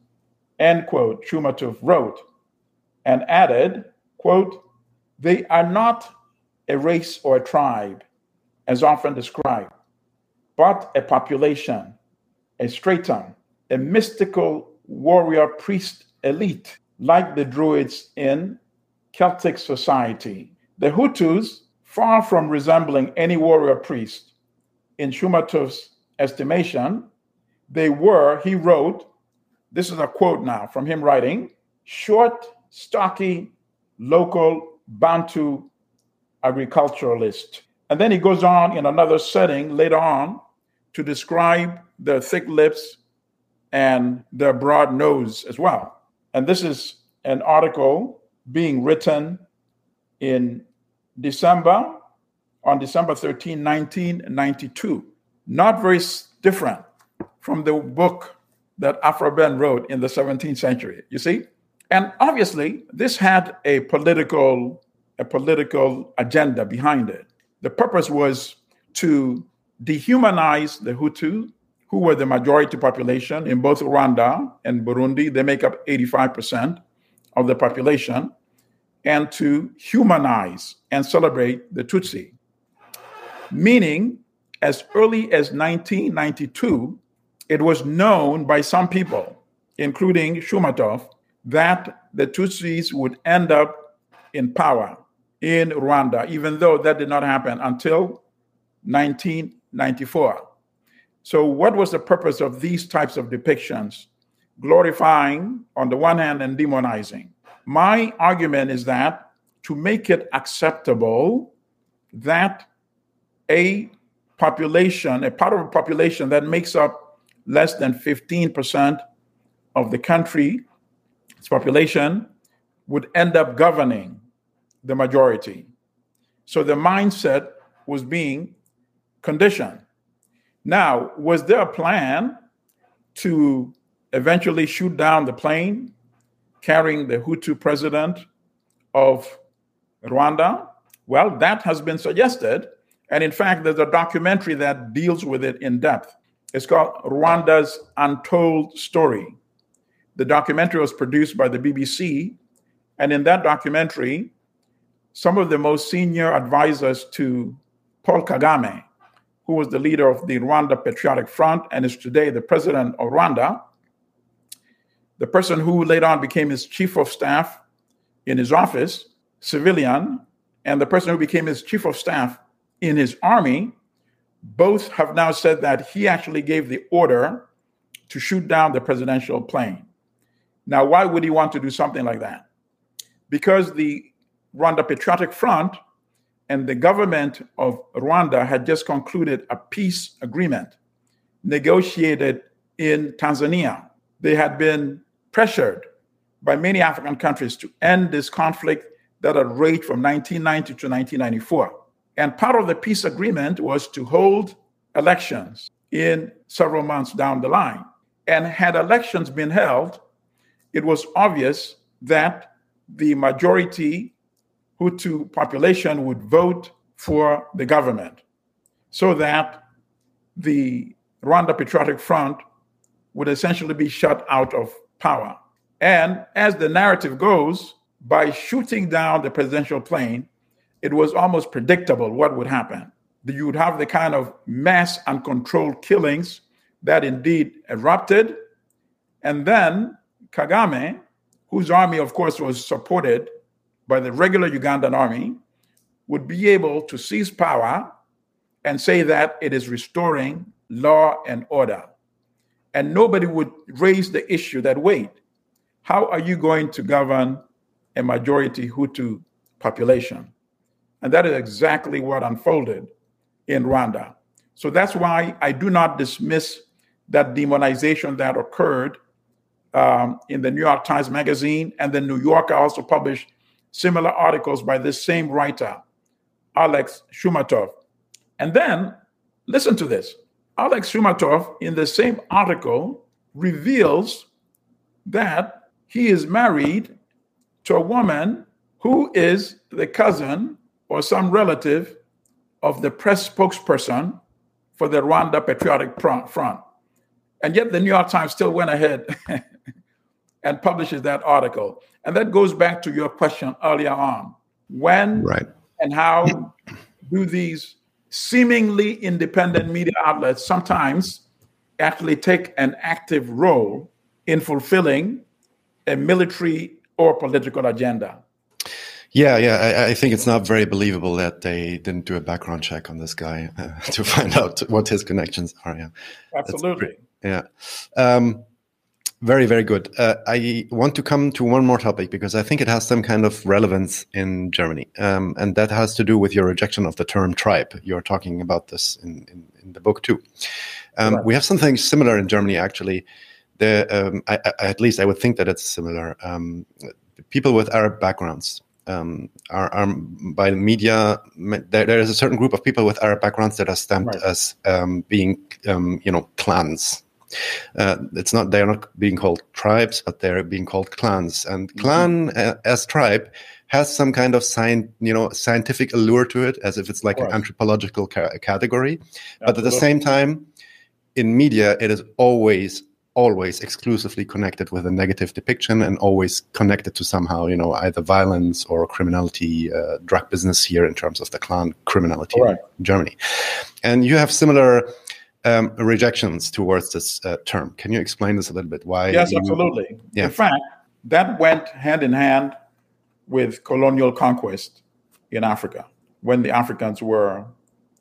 S2: end quote, Shoumatoff wrote, and added, quote, they are not a race or a tribe, as often described, but a population, a stratum, a mystical warrior priest elite, like the Druids in Celtic society. The Hutus, far from resembling any warrior priest, in Shoumatoff's estimation, they were, he wrote, this is a quote now from him writing, short, stocky, local Bantu agriculturalist. And then he goes on in another setting later on to describe their thick lips and their broad nose as well. And this is an article being written in December, on December 13, 1992. Not very different from the book that Aphra Behn wrote in the 17th century, you see? And obviously, this had a political, a political agenda behind it. The purpose was to dehumanize the Hutu, who were the majority population in both Rwanda and Burundi. They make up 85% of the population, and to humanize and celebrate the Tutsi. Meaning, as early as 1992, it was known by some people, including Shoumatoff, that the Tutsis would end up in power in Rwanda, even though that did not happen until 1994. So, what was the purpose of these types of depictions? Glorifying on the one hand and demonizing. My argument is that to make it acceptable that a population, a part of a population that makes up less than 15% of the country, its population, would end up governing the majority. So the mindset was being conditioned. Now, was there a plan to eventually shoot down the plane carrying the Hutu president of Rwanda? Well, that has been suggested. And in fact, there's a documentary that deals with it in depth. It's called Rwanda's Untold Story. The documentary was produced by the BBC. And in that documentary, some of the most senior advisors to Paul Kagame, who was the leader of the Rwanda Patriotic Front and is today the president of Rwanda, the person who later on became his chief of staff in his office, civilian, and the person who became his chief of staff in his army, both have now said that he actually gave the order to shoot down the presidential plane. Now, why would he want to do something like that? Because the Rwanda Patriotic Front and the government of Rwanda had just concluded a peace agreement negotiated in Tanzania. They had been pressured by many African countries to end this conflict that had raged from 1990 to 1994. And part of the peace agreement was to hold elections in several months down the line. And had elections been held, it was obvious that the majority Hutu population would vote for the government so that the Rwanda Patriotic Front would essentially be shut out of power. And as the narrative goes, by shooting down the presidential plane, it was almost predictable what would happen. You would have the kind of mass uncontrolled killings that indeed erupted. And then Kagame, whose army, of course, was supported by the regular Ugandan army, would be able to seize power and say that it is restoring law and order. And nobody would raise the issue that wait, how are you going to govern a majority Hutu population? And that is exactly what unfolded in Rwanda. So that's why I do not dismiss that demonization that occurred um, in the New York Times Magazine. And the New Yorker also published similar articles by this same writer, Alex Shoumatoff. And then, listen to this Alex Shoumatoff, in the same article, reveals that he is married to a woman who is the cousin or some relative of the press spokesperson for the Rwanda Patriotic Front. And yet the New York Times still went ahead and publishes that article. And that goes back to your question earlier on. When
S1: right.
S2: and how do these seemingly independent media outlets sometimes actually take an active role in fulfilling a military or political agenda?
S1: Yeah, yeah. I, I, think it's not very believable that they didn't do a background check on this guy uh, to find out what his connections are. Yeah,
S2: absolutely.
S1: Pretty, yeah. Um, very, very good. Uh, I want to come to one more topic because I think it has some kind of relevance in Germany. Um, and that has to do with your rejection of the term tribe. You're talking about this in, in, in the book too. Um, right. We have something similar in Germany, actually. The, um, I, I, at least I would think that it's similar. Um, people with Arab backgrounds um, are, are, by the media. There, there is a certain group of people with Arab backgrounds that are stamped right. as um, being, you know, clans uh, it's not they're not being called tribes, but they're being called clans. And mm-hmm. clan uh, as tribe has some kind of science, you know, scientific allure to it, as if it's like an anthropological ca- category. Absolutely. But at the same time, in media, it is always always exclusively connected with a negative depiction and always connected to somehow you know either violence or criminality uh, drug business here in terms of the clan criminality right. in germany and you have similar um, rejections towards this uh, term. Can you explain this a little bit? Why?
S2: Yes, absolutely. Yeah. In fact, that went hand in hand with colonial conquest in Africa when the Africans were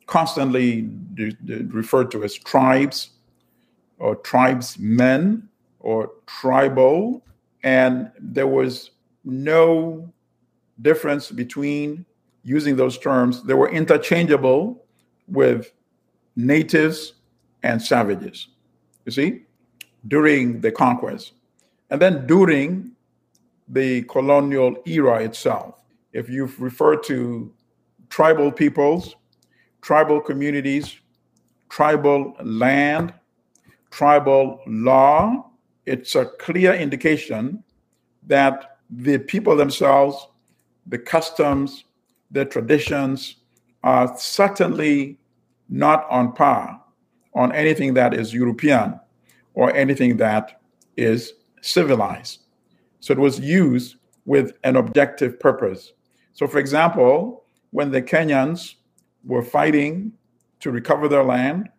S2: constantly referred to as tribes or tribesmen or tribal, and there was no difference between using those terms. They were interchangeable with natives and savages. You see, during the conquest. And then during the colonial era itself, if you refer to tribal peoples, tribal communities, tribal land, tribal law, it's a clear indication that the people themselves, the customs, the traditions are certainly not on par on anything that is European or anything that is civilized. So it was used with an objective purpose. So, for example, when the Kenyans were fighting to recover their land,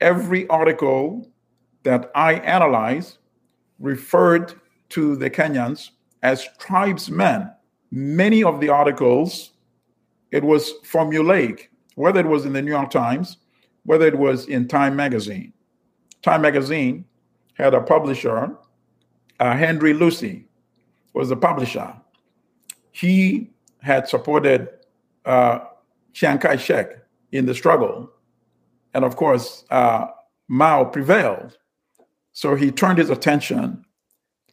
S2: every article that I analyzed referred to the Kenyans as tribesmen. Many of the articles, it was formulaic, whether it was in the New York Times, whether it was in Time Magazine. Time Magazine had a publisher, uh, Henry Luce was the publisher. He had supported uh, Chiang Kai shek in the struggle. And of course, uh, Mao prevailed. So he turned his attention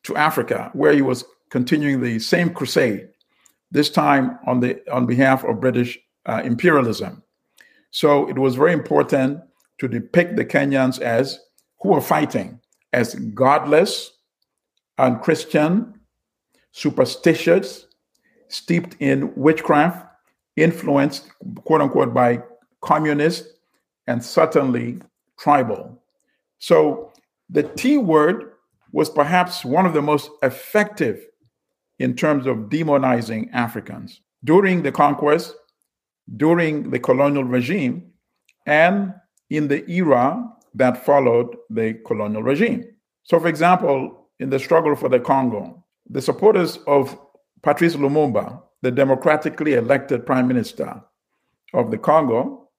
S2: to Africa, where he was continuing the same crusade, this time on, the, on behalf of British uh, imperialism. So it was very important to depict the Kenyans as who were fighting as godless, unchristian, superstitious, steeped in witchcraft, influenced, quote unquote, by communist and certainly tribal. So the T word was perhaps one of the most effective in terms of demonizing Africans. During the conquest, during the colonial regime, and in the era that followed the colonial regime. So, for example, in the struggle for the Congo, the supporters of Patrice Lumumba, the democratically elected prime minister of the Congo,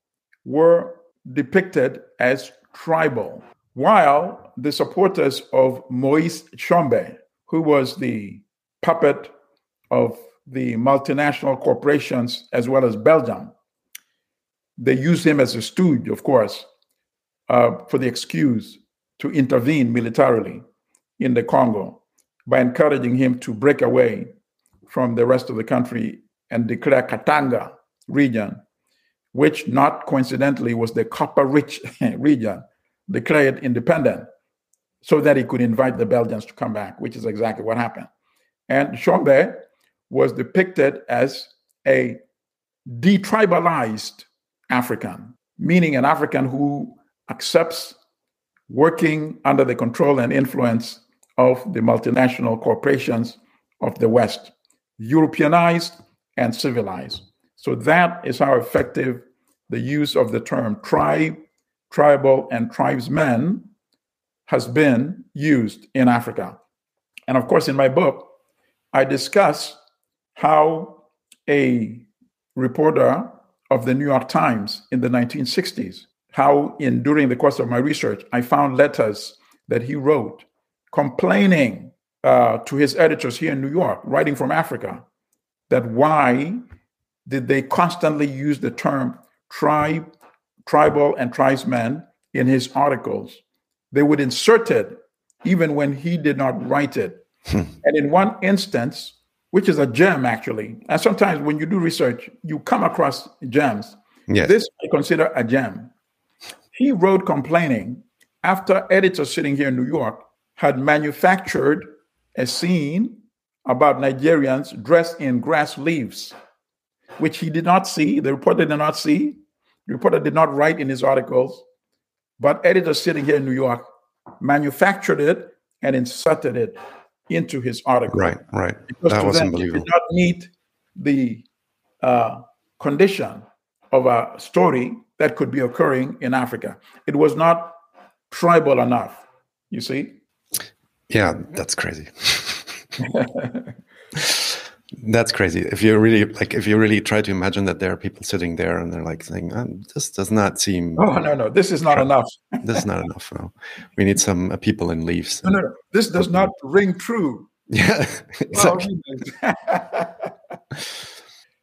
S2: were depicted as tribal, while the supporters of Moise Tshombe, who was the puppet of the multinational corporations as well as Belgium, they used him as a stooge, of course, uh, for the excuse to intervene militarily in the Congo by encouraging him to break away from the rest of the country and declare Katanga region, which not coincidentally was the copper rich region, declared independent so that he could invite the Belgians to come back, which is exactly what happened. And Tshombe was depicted as a detribalized African, meaning an African who accepts working under the control and influence of the multinational corporations of the West, Europeanized and civilized. So that is how effective the use of the term tribe, tribal, and tribesmen has been used in Africa. And of course, in my book, I discuss how a reporter of the New York Times in the 1960s how in during the course of my research i found letters that he wrote complaining uh, to his editors here in new york writing from africa that why did they constantly use the term tribe tribal and tribesmen in his articles they would insert it even when he did not write it hmm. and in one instance which is a gem actually and sometimes when you do research you come across gems yes. this i consider a gem he wrote complaining after editors sitting here in New York had manufactured a scene about Nigerians dressed in grass leaves, which he did not see. The reporter did not see. The reporter did not write in his articles, but editors sitting here in New York manufactured it and inserted it into his article.
S1: Right, right. Because that was them, unbelievable.
S2: It did not meet the uh, condition of a story that could be occurring in Africa. It was not tribal enough, you see?
S1: Yeah, that's crazy. that's crazy. If you really like, if you really try to imagine that there are people sitting there and they're like saying, oh, "This does not seem."
S2: Oh no, no, this is not enough.
S1: this is not enough. No, we need some uh, people in leaves.
S2: No, no, no, this does not ring true.
S1: Yeah, exactly.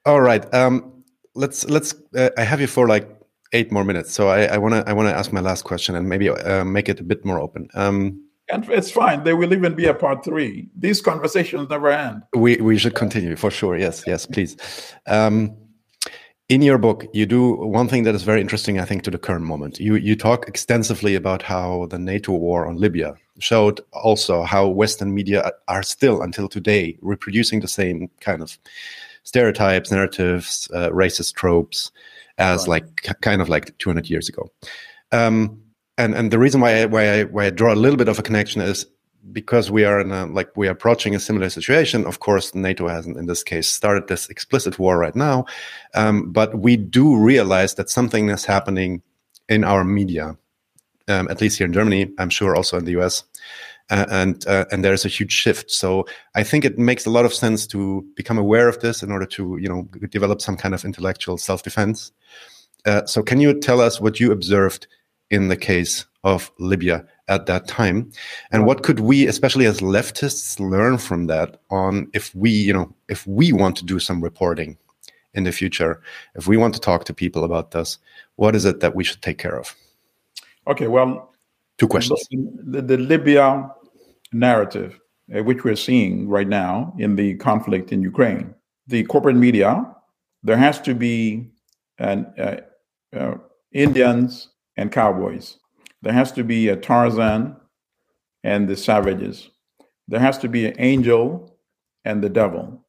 S1: All right. Um, let's let's. Uh, I have you for like eight more minutes, so I want to I want to ask my last question and maybe uh, make it a bit more open. Um,
S2: it's fine. There will even be a part three. These conversations never end.
S1: We we should continue for sure. Yes, yes, please. Um, in your book, you do one thing that is very interesting, I think, to the current moment. You you talk extensively about how the NATO war on Libya showed also how Western media are still, until today, reproducing the same kind of stereotypes, narratives, uh, racist tropes as right. like kind of like 200 years ago. Um, and and the reason why I, why I, why I draw a little bit of a connection is because we are in a like we are approaching a similar situation. Of course, NATO hasn't in this case started this explicit war right now, um, but we do realize that something is happening in our media, um, at least here in Germany. I'm sure also in the US. Uh, and uh, and there's a huge shift. So I think it makes a lot of sense to become aware of this in order to you know develop some kind of intellectual self defense. Uh, so can you tell us what you observed in the case of Libya at that time. And what could we, especially as leftists, learn from that on if we, you know, if we want to do some reporting in the future, if we want to talk to people about this, what is it that we should take care of?
S2: Okay, well,
S1: two questions.
S2: The, the, Libya narrative, uh, which we're seeing right now in the conflict in Ukraine, the corporate media, there has to be an, uh, uh, Indians and cowboys there has to be a Tarzan and the savages. There has to be an angel and the devil.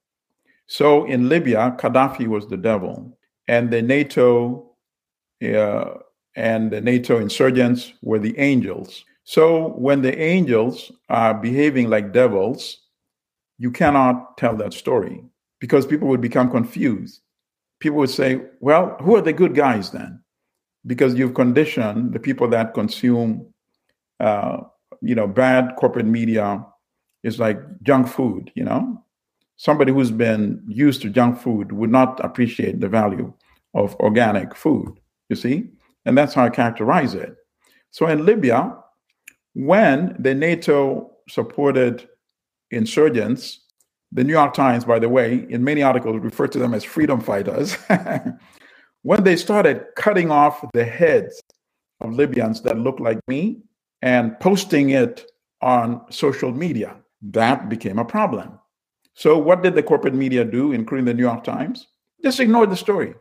S2: So in Libya, Gaddafi was the devil, and the NATO uh, and the NATO insurgents were the angels. So when the angels are behaving like devils, you cannot tell that story because people would become confused. People would say, well, who are the good guys then? Because you've conditioned the people that consume, uh, you know, bad corporate media is like junk food. You know, somebody who's been used to junk food would not appreciate the value of organic food. You see, and that's how I characterize it. So in Libya, when the NATO supported insurgents, the New York Times, by the way, in many articles refer to them as freedom fighters. when they started cutting off the heads of Libyans that looked like me and posting it on social media, that became a problem. So, what did the corporate media do, including the New York Times? Just ignore the story.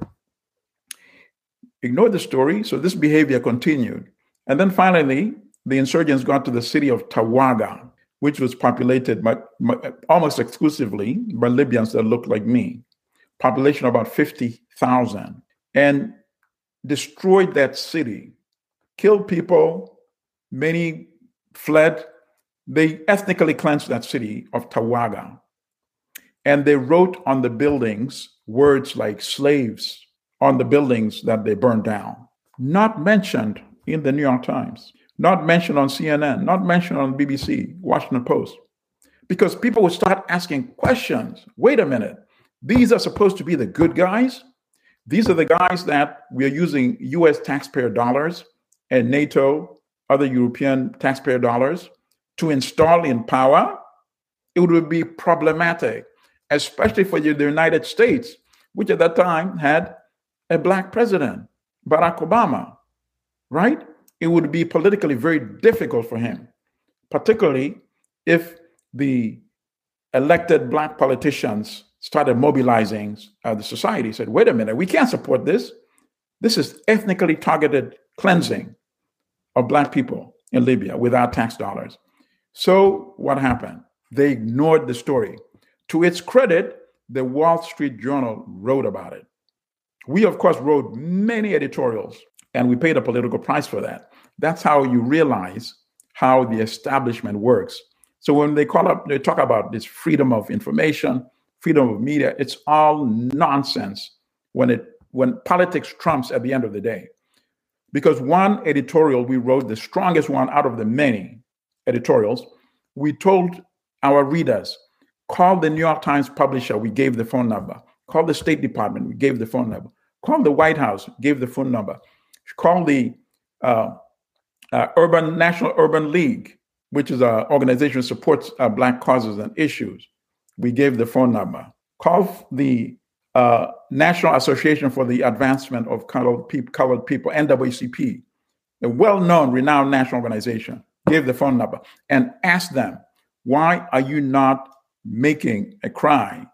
S2: Ignore the story. So, this behavior continued. And then finally, the insurgents got to the city of Tawergha, which was populated by, almost exclusively by Libyans that looked like me. Population about 50,000 and destroyed that city, killed people, many fled. They ethnically cleansed that city of Tawergha. And they wrote on the buildings words like slaves on the buildings that they burned down. Not mentioned in the New York Times, not mentioned on CNN, not mentioned on BBC, Washington Post. Because people would start asking questions. Wait a minute, these are supposed to be the good guys? These are the guys that we are using US taxpayer dollars and NATO, other European taxpayer dollars to install in power. It would be problematic, especially for the United States, which at that time had a black president, Barack Obama, right? It would be politically very difficult for him, particularly if the elected black politicians started mobilizing uh, the society, said, wait a minute, we can't support this. This is ethnically targeted cleansing of Black people in Libya without tax dollars. So what happened? They ignored the story. To its credit, the Wall Street Journal wrote about it. We, of course, wrote many editorials and we paid a political price for that. That's how you realize how the establishment works. So when they call up, they talk about this freedom of information, freedom of media. It's all nonsense when it when politics trumps at the end of the day. Because one editorial we wrote, the strongest one out of the many editorials, we told our readers, call the New York Times publisher, we gave the phone number. Call the State Department, we gave the phone number. Call the White House, gave the phone number. Call the uh, uh, Urban National Urban League, which is an organization that supports uh, Black causes and issues we gave the phone number. Call the uh, National Association for the Advancement of Colored, Pe- Colored People, NAACP, a well known, renowned national organization, gave the phone number and asked them, why are you not making a cry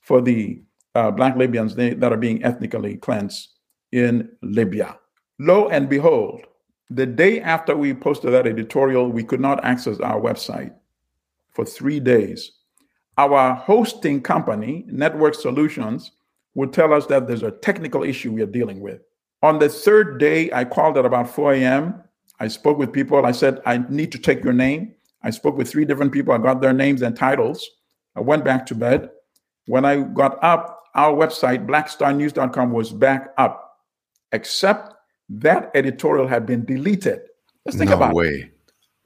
S2: for the uh, black Libyans that are being ethnically cleansed in Libya. Lo and behold, the day after we posted that editorial, we could not access our website for three days. Our hosting company, Network Solutions, would tell us that there's a technical issue we are dealing with. On the third day, I called at about 4 a.m. I spoke with people. I said, I need to take your name. I spoke with three different people. I got their names and titles. I went back to bed. When I got up, our website, blackstarnews.com, was back up, except that editorial had been deleted. Let's think
S1: no
S2: about
S1: way.
S2: it.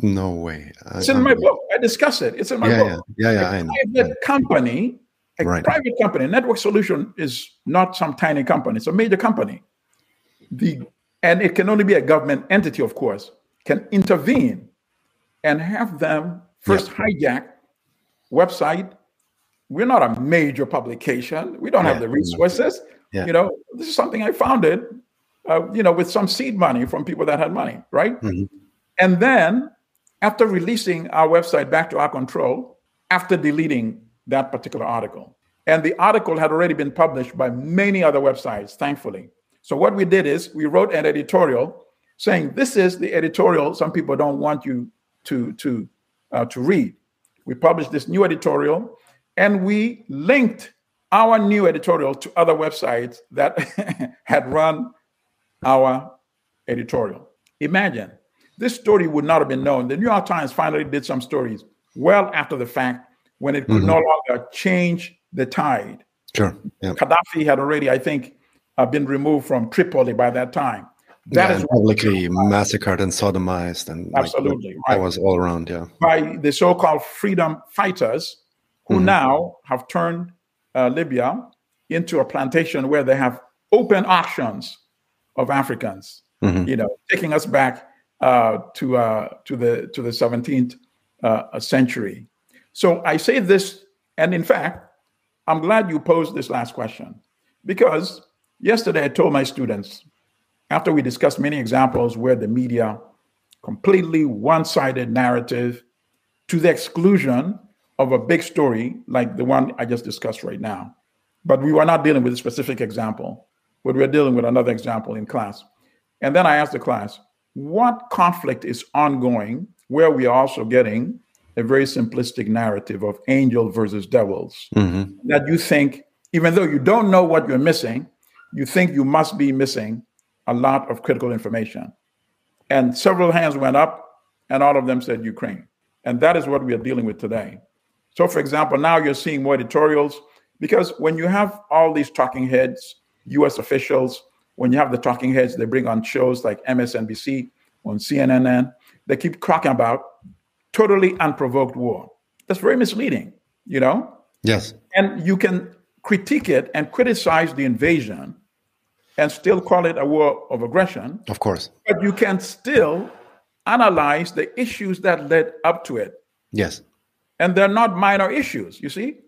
S1: No way.
S2: It's in my book. I discuss it. It's in my
S1: yeah,
S2: book.
S1: Yeah, yeah, yeah.
S2: A
S1: I know.
S2: private company, a
S1: Right.
S2: private company, Network Solution is not some tiny company. It's a major company. The and it can only be a government entity, of course, can intervene and have them first hijack website. We're not a major publication. We don't have the resources.
S1: Yeah.
S2: You know, this is something I founded, uh, you know, with some seed money from people that had money, right?
S1: Mhm.
S2: And then after releasing our website back to our control, after deleting that particular article, and the article had already been published by many other websites, thankfully. So what we did is we wrote an editorial saying this is the editorial some people don't want you to to uh, to read. We published this new editorial, and we linked our new editorial to other websites that had run our editorial. Imagine this story would not have been known. The New York Times finally did some stories well after the fact when it could
S1: Mhm.
S2: no longer change the tide.
S1: Sure. Yeah.
S2: Gaddafi had already, I think, uh, been removed from Tripoli by that time. That
S1: yeah,
S2: is
S1: publicly massacred and sodomized and like,
S2: Absolutely,
S1: that
S2: right.
S1: was all around. Yeah.
S2: by the so-called freedom fighters who
S1: Mhm.
S2: now have turned uh, Libya into a plantation where they have open auctions of Africans.
S1: Mhm.
S2: You know, taking us back uh, to uh, to the to the 17th uh, century. So I say this, and in fact, I'm glad you posed this last question because yesterday I told my students after we discussed many examples where the media completely one-sided narrative to the exclusion of a big story like the one I just discussed right now. But we were not dealing with a specific example, but we we're dealing with another example in class. And then I asked the class, what conflict is ongoing where we are also getting a very simplistic narrative of angel versus devils
S1: Mhm.
S2: that you think, even though you don't know what you're missing, you think you must be missing a lot of critical information. And several hands went up, and all of them said Ukraine. And that is what we are dealing with today. So, for example, now you're seeing more editorials because when you have all these talking heads, US officials, when you have the talking heads, they bring on shows like MSNBC, on CNN, they keep talking about totally unprovoked war. That's very misleading, you know?
S1: Yes.
S2: And you can critique it and criticize the invasion and still call it a war of aggression,
S1: Of course.
S2: but you can still analyze the issues that led up to it.
S1: Yes.
S2: And they're not minor issues, you see?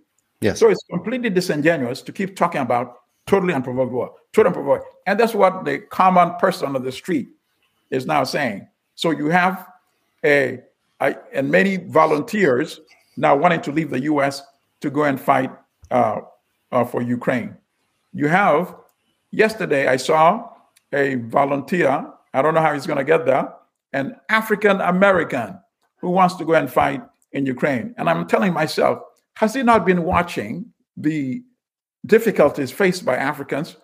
S1: Yes.
S2: So it's completely disingenuous to keep talking about totally unprovoked war, totally unprovoked. And that's what the common person on the street is now saying. So you have a, a and many volunteers now wanting to leave the U.S. to go and fight uh, uh, for Ukraine. You have yesterday I saw a volunteer. I don't know how he's going to get there. An African American who wants to go and fight in Ukraine. And I'm telling myself, has he not been watching the difficulties faced by Africans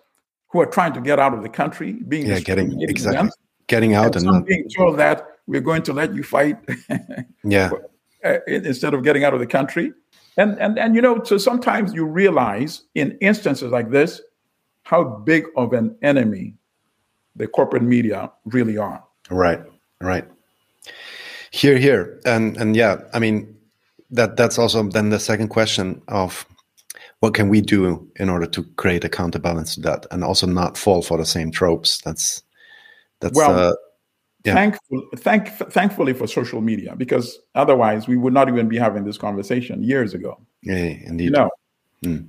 S2: who are trying to get out of the country, being
S1: yeah. Getting exactly getting out
S2: and
S1: and not,
S2: being told that we're going to let you fight
S1: yeah.
S2: uh, instead of getting out of the country. And, and, and, you know, so sometimes you realize in instances like this how big of an enemy the corporate media really are.
S1: Right. Right. Here, here, and and yeah, I mean that that's also then the second question of what can we do in order to create a counterbalance to that and also not fall for the same tropes. That's that's
S2: Well,
S1: uh, Yeah.
S2: Thankful, thank, thankfully for social media, because otherwise we would not even be having this conversation years ago.
S1: yeah, indeed.
S2: Know,
S1: Mm.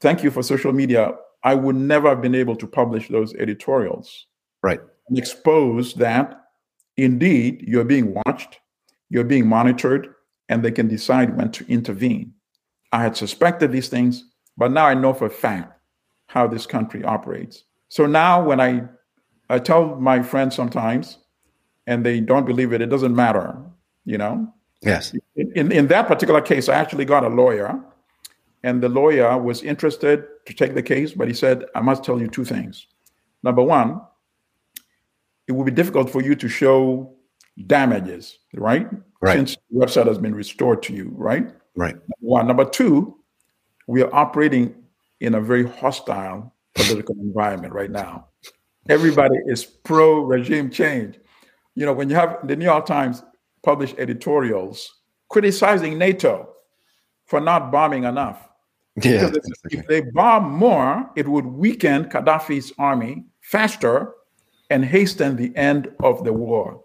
S2: thank you for social media. I would never have been able to publish those editorials
S1: Right.
S2: and expose that indeed you're being watched, you're being monitored, and they can decide when to intervene. I had suspected these things, but now I know for a fact how this country operates. So now when I I tell my friends sometimes and they don't believe it, it doesn't matter, you know?
S1: Yes.
S2: In, in that particular case, I actually got a lawyer, and the lawyer was interested to take the case, but he said, I must tell you two things. Number one, it will be difficult for you to show damages, right?
S1: Right.
S2: Since the website has been restored to you, right?
S1: Right.
S2: Number one. Number two, we are operating in a very hostile political environment right now. Everybody is pro regime change. You know, when you have the New York Times publish editorials criticizing NATO for not bombing enough.
S1: Yeah.
S2: If they bomb more, it would weaken Gaddafi's army faster and hasten the end of the war.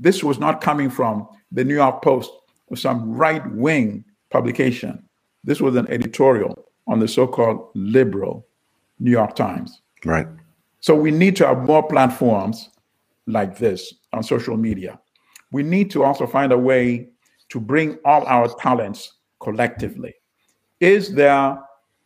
S2: This was not coming from the New York Post or some right wing publication. This was an editorial on the so called liberal New York Times.
S1: Right.
S2: So we need to have more platforms like this on social media. We need to also find a way to bring all our talents collectively. Is there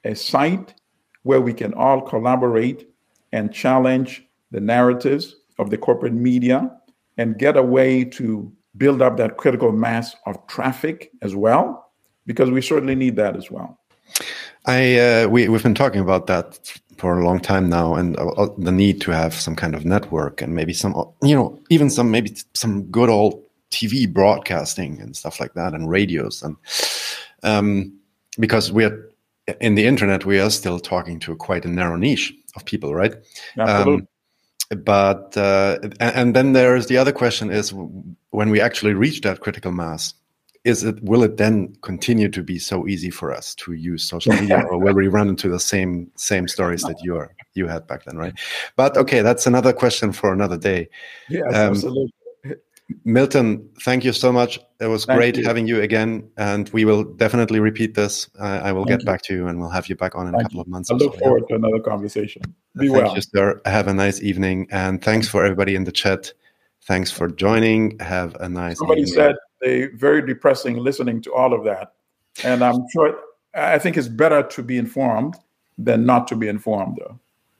S2: a site where we can all collaborate and challenge the narratives of the corporate media and get a way to build up that critical mass of traffic as well? Because we certainly need that as well.
S1: I uh, we we've been talking about that for a long time now, and uh, uh, the need to have some kind of network and maybe some uh, you know even some maybe some good old TV broadcasting and stuff like that, and radios, and um, because we are in the internet, we are still talking to quite a narrow niche of people, right?
S2: Absolutely.
S1: Um, but uh, and, and then there's the other question is when we actually reach that critical mass is it will it then continue to be so easy for us to use social media or will we run into the same same stories that you are you had back then right? But okay that's another question for another day.
S2: Yeah um, absolutely.
S1: Milton thank you so much. It was thank great you. having you again and we will definitely repeat this. Uh, i will thank get you. back to you and we'll have you back on in
S2: thank
S1: a couple of months
S2: i look so. forward to another conversation. Be
S1: thank
S2: well.
S1: you sir. Have a nice evening and thanks for everybody in the chat. Thanks for joining. Have a nice
S2: somebody
S1: evening.
S2: said they very depressing listening to all of that. And I'm sure I think it's better to be informed than not to be informed though.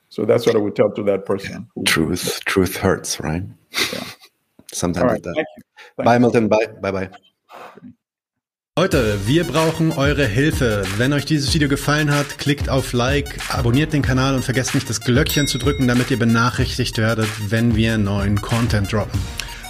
S2: So that's what I would tell to that person.
S1: Truth, truth hurts, right?
S2: Yeah.
S1: Sometimes
S2: right,
S1: that.
S2: Thank you. Thank
S1: bye,
S2: you.
S1: Milton. Bye. Bye, bye.
S3: Leute, wir brauchen eure Hilfe. Wenn euch dieses Video gefallen hat, klickt auf Like, abonniert den Kanal und vergesst nicht das Glöckchen zu drücken, damit ihr benachrichtigt werdet, wenn wir neuen Content droppen.